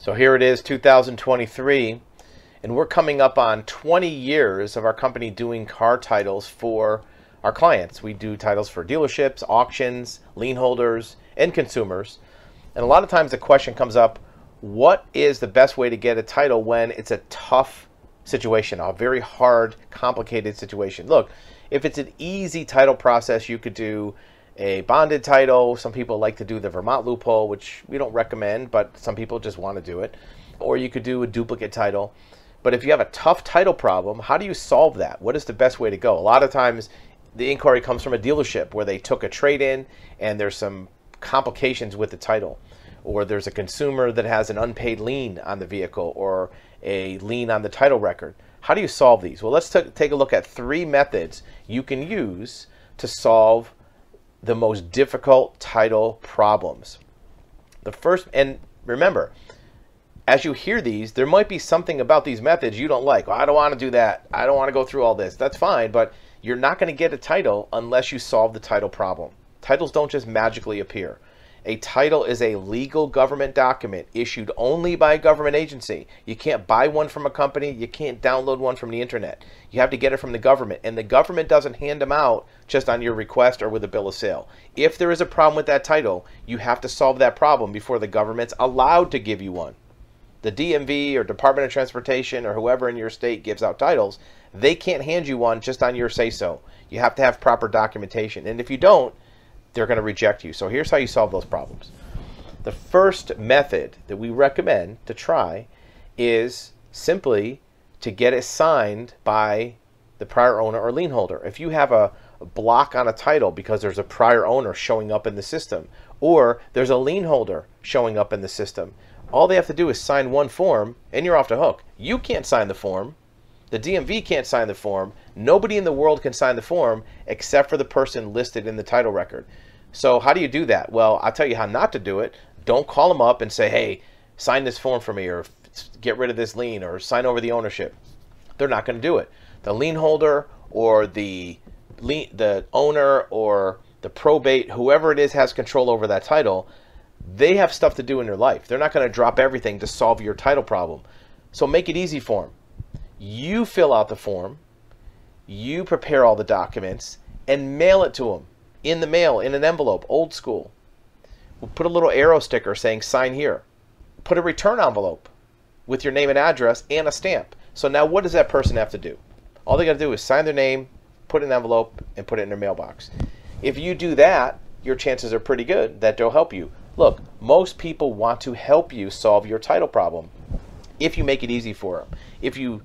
So here it is, 2023, and we're coming up on 20 years of our company doing car titles for our clients. We do titles for dealerships, auctions, lien holders, and consumers. And a lot of times the question comes up what is the best way to get a title when it's a tough situation, a very hard, complicated situation? Look, if it's an easy title process, you could do a bonded title. Some people like to do the Vermont loophole, which we don't recommend, but some people just want to do it. Or you could do a duplicate title. But if you have a tough title problem, how do you solve that? What is the best way to go? A lot of times the inquiry comes from a dealership where they took a trade in and there's some complications with the title. Or there's a consumer that has an unpaid lien on the vehicle or a lien on the title record. How do you solve these? Well, let's take a look at three methods you can use to solve the most difficult title problems. The first, and remember, as you hear these, there might be something about these methods you don't like. I don't want to do that. I don't want to go through all this. That's fine, but you're not going to get a title unless you solve the title problem. Titles don't just magically appear. A title is a legal government document issued only by a government agency. You can't buy one from a company, you can't download one from the internet. You have to get it from the government, and the government doesn't hand them out just on your request or with a bill of sale. If there is a problem with that title, you have to solve that problem before the government's allowed to give you one. The DMV or Department of Transportation or whoever in your state gives out titles, they can't hand you one just on your say so. You have to have proper documentation. And if you don't, they're going to reject you. So here's how you solve those problems. The first method that we recommend to try is simply to get it signed by the prior owner or lien holder. If you have a, block on a title because there's a prior owner showing up in the system, or there's a lien holder showing up in the system, all they have to do is sign one form and you're off the hook. You can't sign the form. The DMV can't sign the form. Nobody in the world can sign the form except for the person listed in the title record. So, how do you do that? Well, I'll tell you how not to do it. Don't call them up and say, hey, sign this form for me, or get rid of this lien, or sign over the ownership. They're not going to do it. The lien holder or the lien, the owner or the probate, whoever it is, has control over that title. They have stuff to do in their life. They're not going to drop everything to solve your title problem. So make it easy for them. You fill out the form, you prepare all the documents, and mail it to them in the mail in an envelope, old school. We'll put a little arrow sticker saying sign here. Put a return envelope with your name and address and a stamp. So now what does that person have to do? All they got to do is sign their name, put an envelope, and put it in their mailbox. If you do that, your chances are pretty good that they'll help you. Look, most people want to help you solve your title problem if you make it easy for them. If you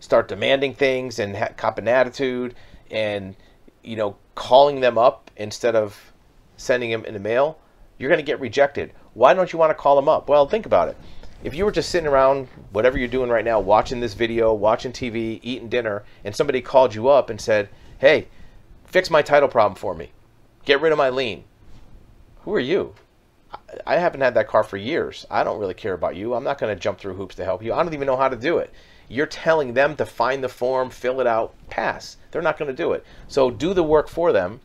start demanding things and ha- cop an attitude and you know calling them up instead of sending them in the mail, you're going to get rejected. Why don't you want to call them up? Well, think about it. If you were just sitting around, whatever you're doing right now, watching this video, watching TV, eating dinner, and somebody called you up and said, Hey, fix my title problem for me, get rid of my lien. Who are you? I haven't had that car for years. I don't really care about you. I'm not going to jump through hoops to help you. I don't even know how to do it. You're telling them to find the form, fill it out, pass. They're not going to do it. So do the work for them.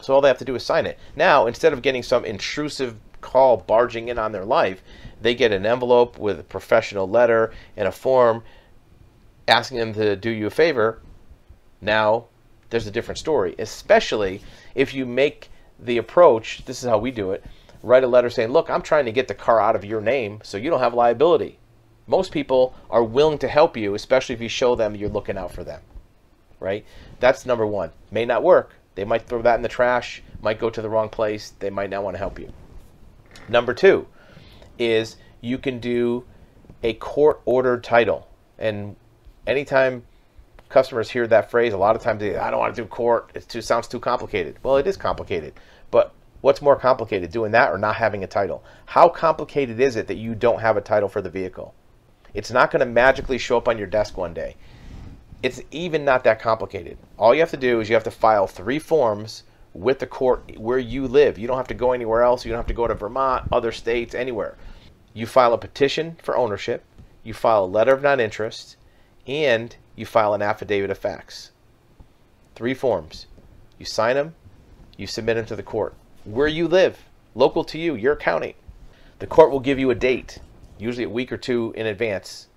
So all they have to do is sign it. Now, instead of getting some intrusive call barging in on their life, they get an envelope with a professional letter and a form asking them to do you a favor. Now, there's a different story, especially if you make the approach. This is how we do it write a letter saying, Look, I'm trying to get the car out of your name so you don't have liability. Most people are willing to help you, especially if you show them you're looking out for them. Right? That's number one. May not work. They might throw that in the trash, might go to the wrong place, they might not want to help you. Number two is you can do a court ordered title. And anytime customers hear that phrase, a lot of times they I don't want to do court, it too sounds too complicated. Well, it is complicated. But what's more complicated, doing that or not having a title? How complicated is it that you don't have a title for the vehicle? It's not going to magically show up on your desk one day. It's even not that complicated. All you have to do is you have to file three forms with the court where you live. You don't have to go anywhere else. You don't have to go to Vermont, other states, anywhere. You file a petition for ownership, you file a letter of non interest, and you file an affidavit of facts. Three forms. You sign them, you submit them to the court. Where you live, local to you, your county. The court will give you a date usually a week or two in advance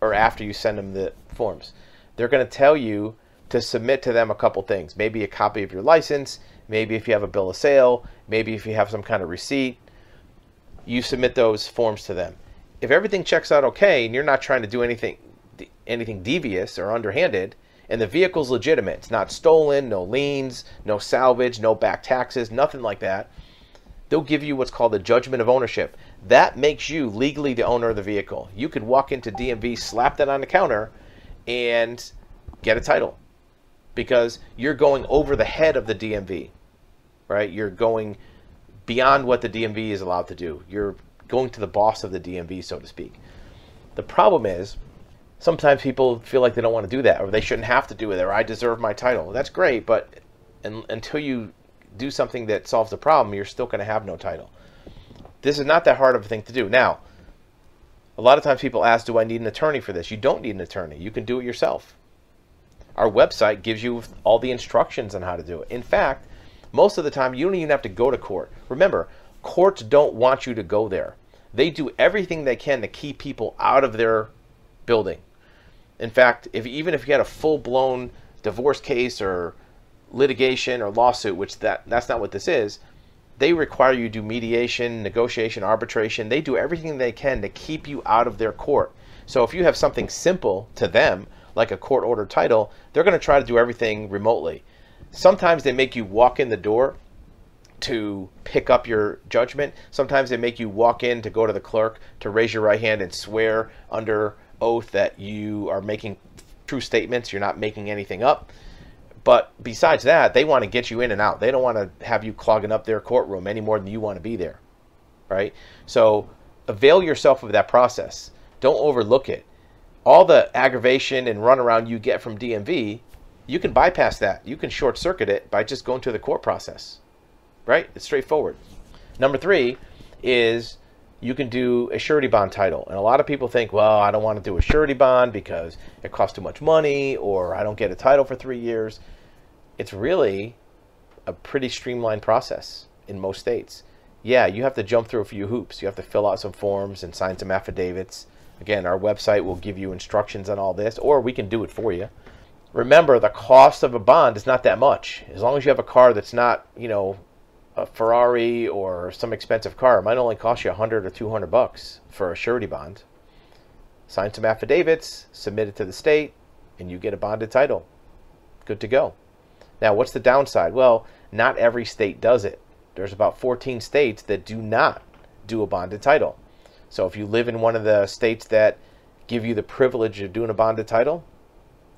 or after you send them the forms. They're going to tell you to submit to them a couple things. Maybe a copy of your license, maybe if you have a bill of sale, maybe if you have some kind of receipt, you submit those forms to them. If everything checks out okay and you're not trying to do anything anything devious or underhanded and the vehicle's legitimate, it's not stolen, no liens, no salvage, no back taxes, nothing like that, they'll give you what's called a judgment of ownership. That makes you legally the owner of the vehicle. You could walk into DMV, slap that on the counter, and get a title because you're going over the head of the DMV, right? You're going beyond what the DMV is allowed to do. You're going to the boss of the DMV, so to speak. The problem is sometimes people feel like they don't want to do that or they shouldn't have to do it or I deserve my title. That's great, but until you do something that solves the problem, you're still going to have no title. This is not that hard of a thing to do. Now, a lot of times people ask, do I need an attorney for this? You don't need an attorney. You can do it yourself. Our website gives you all the instructions on how to do it. In fact, most of the time, you don't even have to go to court. Remember, courts don't want you to go there. They do everything they can to keep people out of their building. In fact, if even if you had a full-blown divorce case or litigation or lawsuit, which that that's not what this is, they require you do mediation, negotiation, arbitration. They do everything they can to keep you out of their court. So if you have something simple to them, like a court ordered title, they're going to try to do everything remotely. Sometimes they make you walk in the door to pick up your judgment. Sometimes they make you walk in to go to the clerk to raise your right hand and swear under oath that you are making true statements, you're not making anything up. But besides that, they want to get you in and out. They don't want to have you clogging up their courtroom any more than you want to be there. Right? So avail yourself of that process. Don't overlook it. All the aggravation and runaround you get from DMV, you can bypass that. You can short circuit it by just going to the court process. Right? It's straightforward. Number three is you can do a surety bond title. And a lot of people think, well, I don't want to do a surety bond because it costs too much money or I don't get a title for three years. It's really a pretty streamlined process in most states. Yeah, you have to jump through a few hoops. You have to fill out some forms and sign some affidavits. Again, our website will give you instructions on all this, or we can do it for you. Remember, the cost of a bond is not that much. As long as you have a car that's not, you know, a Ferrari or some expensive car, might only cost you 100 or 200 bucks for a surety bond. Sign some affidavits, submit it to the state, and you get a bonded title. Good to go. Now, what's the downside? Well, not every state does it. There's about 14 states that do not do a bonded title. So if you live in one of the states that give you the privilege of doing a bonded title,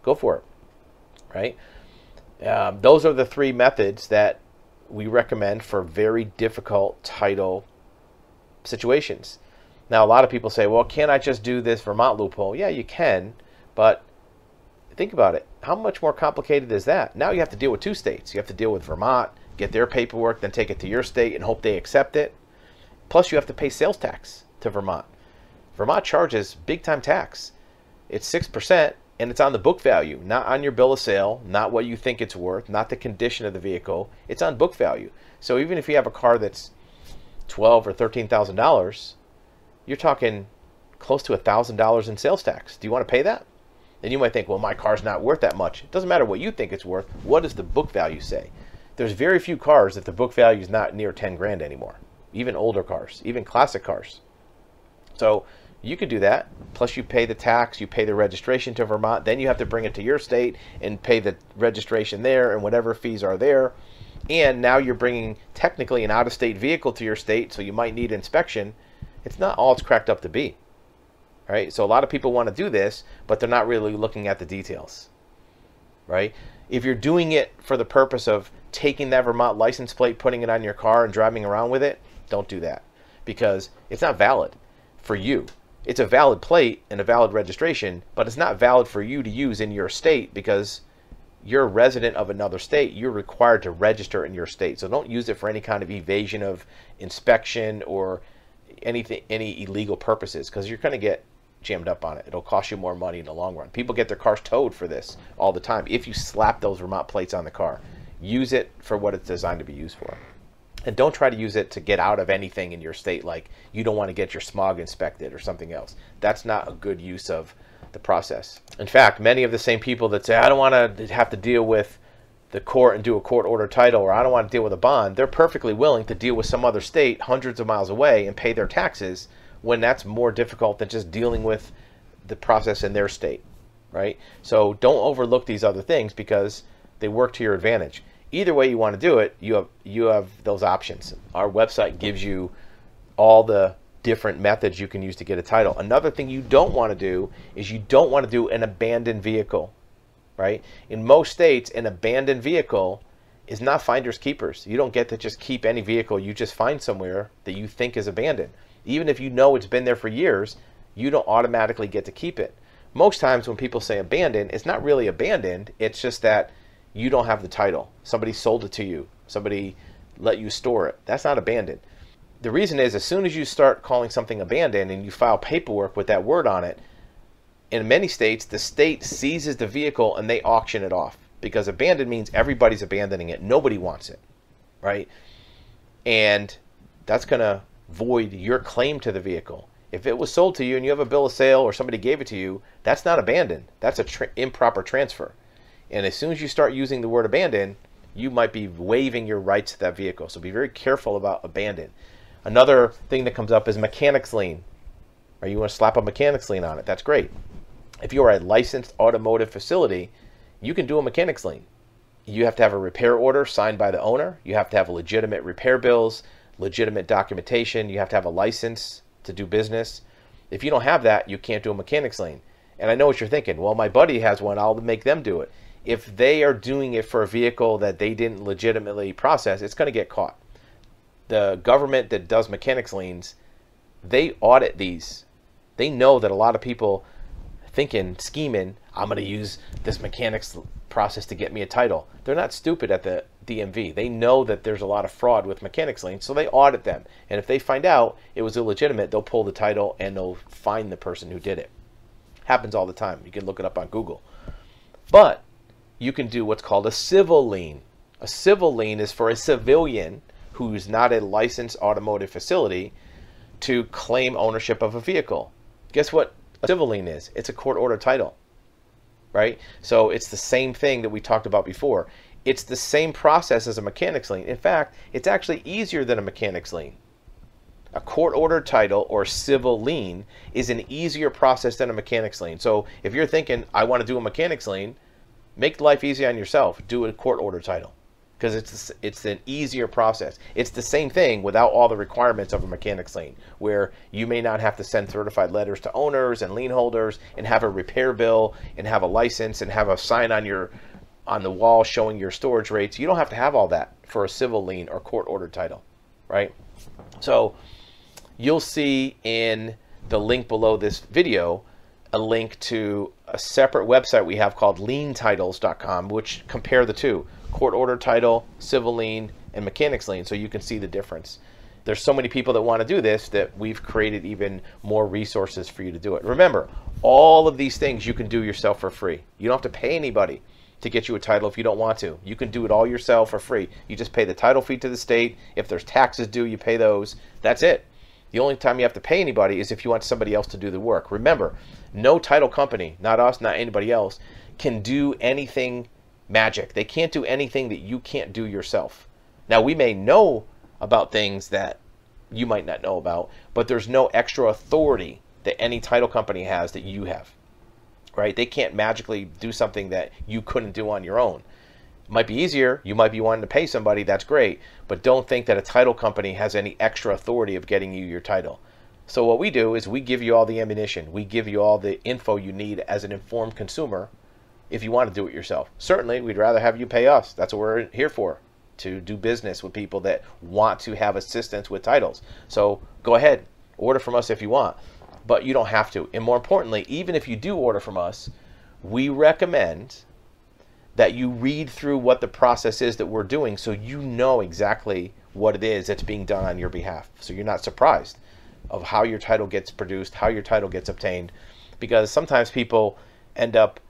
go for it. Right? Um, those are the three methods that we recommend for very difficult title situations. Now, a lot of people say, well, can't I just do this Vermont loophole? Yeah, you can, but think about it. How much more complicated is that? Now you have to deal with two states. You have to deal with Vermont, get their paperwork, then take it to your state and hope they accept it. Plus, you have to pay sales tax to Vermont. Vermont charges big time tax. It's 6%, and it's on the book value, not on your bill of sale, not what you think it's worth, not the condition of the vehicle. It's on book value. So even if you have a car that's twelve or thirteen thousand dollars, you're talking close to a thousand dollars in sales tax. Do you want to pay that? Then you might think, well, my car's not worth that much. It doesn't matter what you think it's worth. What does the book value say? There's very few cars that the book value is not near 10 grand anymore. Even older cars, even classic cars. So you could do that. Plus, you pay the tax, you pay the registration to Vermont, then you have to bring it to your state and pay the registration there and whatever fees are there. And now you're bringing technically an out of state vehicle to your state, so you might need inspection. It's not all it's cracked up to be. Right? So, a lot of people want to do this, but they're not really looking at the details. Right? If you're doing it for the purpose of taking that Vermont license plate, putting it on your car, and driving around with it, don't do that because it's not valid for you it's a valid plate and a valid registration, but it's not valid for you to use in your state because you're a resident of another state. You're required to register in your state. So don't use it for any kind of evasion of inspection or anything, any illegal purposes because you're going to get jammed up on it. It'll cost you more money in the long run. People get their cars towed for this all the time. If you slap those Vermont plates on the car, use it for what it's designed to be used for. And don't try to use it to get out of anything in your state, like you don't want to get your smog inspected or something else. That's not a good use of the process. In fact, many of the same people that say, I don't want to have to deal with the court and do a court order title, or I don't want to deal with a bond, they're perfectly willing to deal with some other state hundreds of miles away and pay their taxes when that's more difficult than just dealing with the process in their state, right? So don't overlook these other things because they work to your advantage either way you want to do it, you have you have those options. Our website gives you all the different methods you can use to get a title. Another thing you don't want to do is you don't want to do an abandoned vehicle, right? In most states, an abandoned vehicle is not finders keepers. You don't get to just keep any vehicle you just find somewhere that you think is abandoned. Even if you know it's been there for years, you don't automatically get to keep it. Most times when people say abandoned, it's not really abandoned. It's just that you don't have the title. Somebody sold it to you. Somebody let you store it. That's not abandoned. The reason is as soon as you start calling something abandoned and you file paperwork with that word on it, in many states, the state seizes the vehicle and they auction it off because abandoned means everybody's abandoning it. Nobody wants it, right? And that's going to void your claim to the vehicle. If it was sold to you and you have a bill of sale or somebody gave it to you, that's not abandoned. That's a tra- improper transfer. And as soon as you start using the word abandon, you might be waiving your rights to that vehicle. So be very careful about abandon. Another thing that comes up is mechanics lien. Or you want to slap a mechanics lien on it. That's great. If you are a licensed automotive facility, you can do a mechanics lien. You have to have a repair order signed by the owner. You have to have legitimate repair bills, legitimate documentation. You have to have a license to do business. If you don't have that, you can't do a mechanics lien. And I know what you're thinking. Well, my buddy has one. I'll make them do it if they are doing it for a vehicle that they didn't legitimately process, it's going to get caught. The government that does mechanics liens, they audit these. They know that a lot of people thinking, scheming, I'm going to use this mechanics process to get me a title. They're not stupid at the DMV. They know that there's a lot of fraud with mechanics liens, so they audit them. And if they find out it was illegitimate, they'll pull the title and they'll find the person who did it. Happens all the time. You can look it up on Google. But you can do what's called a civil lien. A civil lien is for a civilian who's not a licensed automotive facility to claim ownership of a vehicle. Guess what a civil lien is? It's a court order title. Right? So it's the same thing that we talked about before. It's the same process as a mechanics lien. In fact, it's actually easier than a mechanics lien. A court order title or civil lien is an easier process than a mechanics lien. So if you're thinking, I want to do a mechanics lien, make life easy on yourself. Do a court order title because it's it's an easier process. It's the same thing without all the requirements of a mechanics lien, where you may not have to send certified letters to owners and lien holders and have a repair bill and have a license and have a sign on your on the wall showing your storage rates. You don't have to have all that for a civil lien or court order title, right? So you'll see in the link below this video a link to a separate website we have called lientitles.com, which compare the two court order title, civil lien, and mechanics lien, so you can see the difference. There's so many people that want to do this that we've created even more resources for you to do it. Remember, all of these things you can do yourself for free. You don't have to pay anybody to get you a title if you don't want to. You can do it all yourself for free. You just pay the title fee to the state. If there's taxes due, you pay those. That's it. The only time you have to pay anybody is if you want somebody else to do the work. Remember, no title company, not us, not anybody else, can do anything magic. They can't do anything that you can't do yourself. Now, we may know about things that you might not know about, but there's no extra authority that any title company has that you have. Right? They can't magically do something that you couldn't do on your own might be easier. You might be wanting to pay somebody. That's great. But don't think that a title company has any extra authority of getting you your title. So what we do is we give you all the ammunition. We give you all the info you need as an informed consumer if you want to do it yourself. Certainly, we'd rather have you pay us. That's what we're here for, to do business with people that want to have assistance with titles. So go ahead, order from us if you want, but you don't have to. And more importantly, even if you do order from us, we recommend that you read through what the process is that we're doing so you know exactly what it is that's being done on your behalf. So you're not surprised of how your title gets produced, how your title gets obtained, because sometimes people end up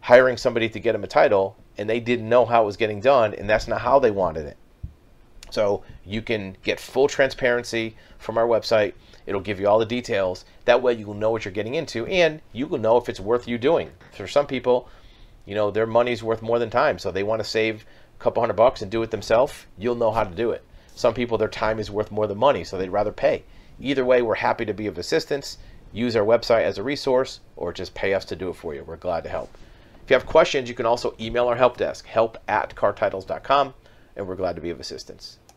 hiring somebody to get them a title and they didn't know how it was getting done and that's not how they wanted it. So you can get full transparency from our website. It'll give you all the details. That way you will know what you're getting into and you will know if it's worth you doing. For some people, you know, their money's worth more than time. So they want to save a couple hundred bucks and do it themselves. You'll know how to do it. Some people, their time is worth more than money, so they'd rather pay. Either way, we're happy to be of assistance. Use our website as a resource or just pay us to do it for you. We're glad to help. If you have questions, you can also email our help desk, help at cartitles.com, and we're glad to be of assistance.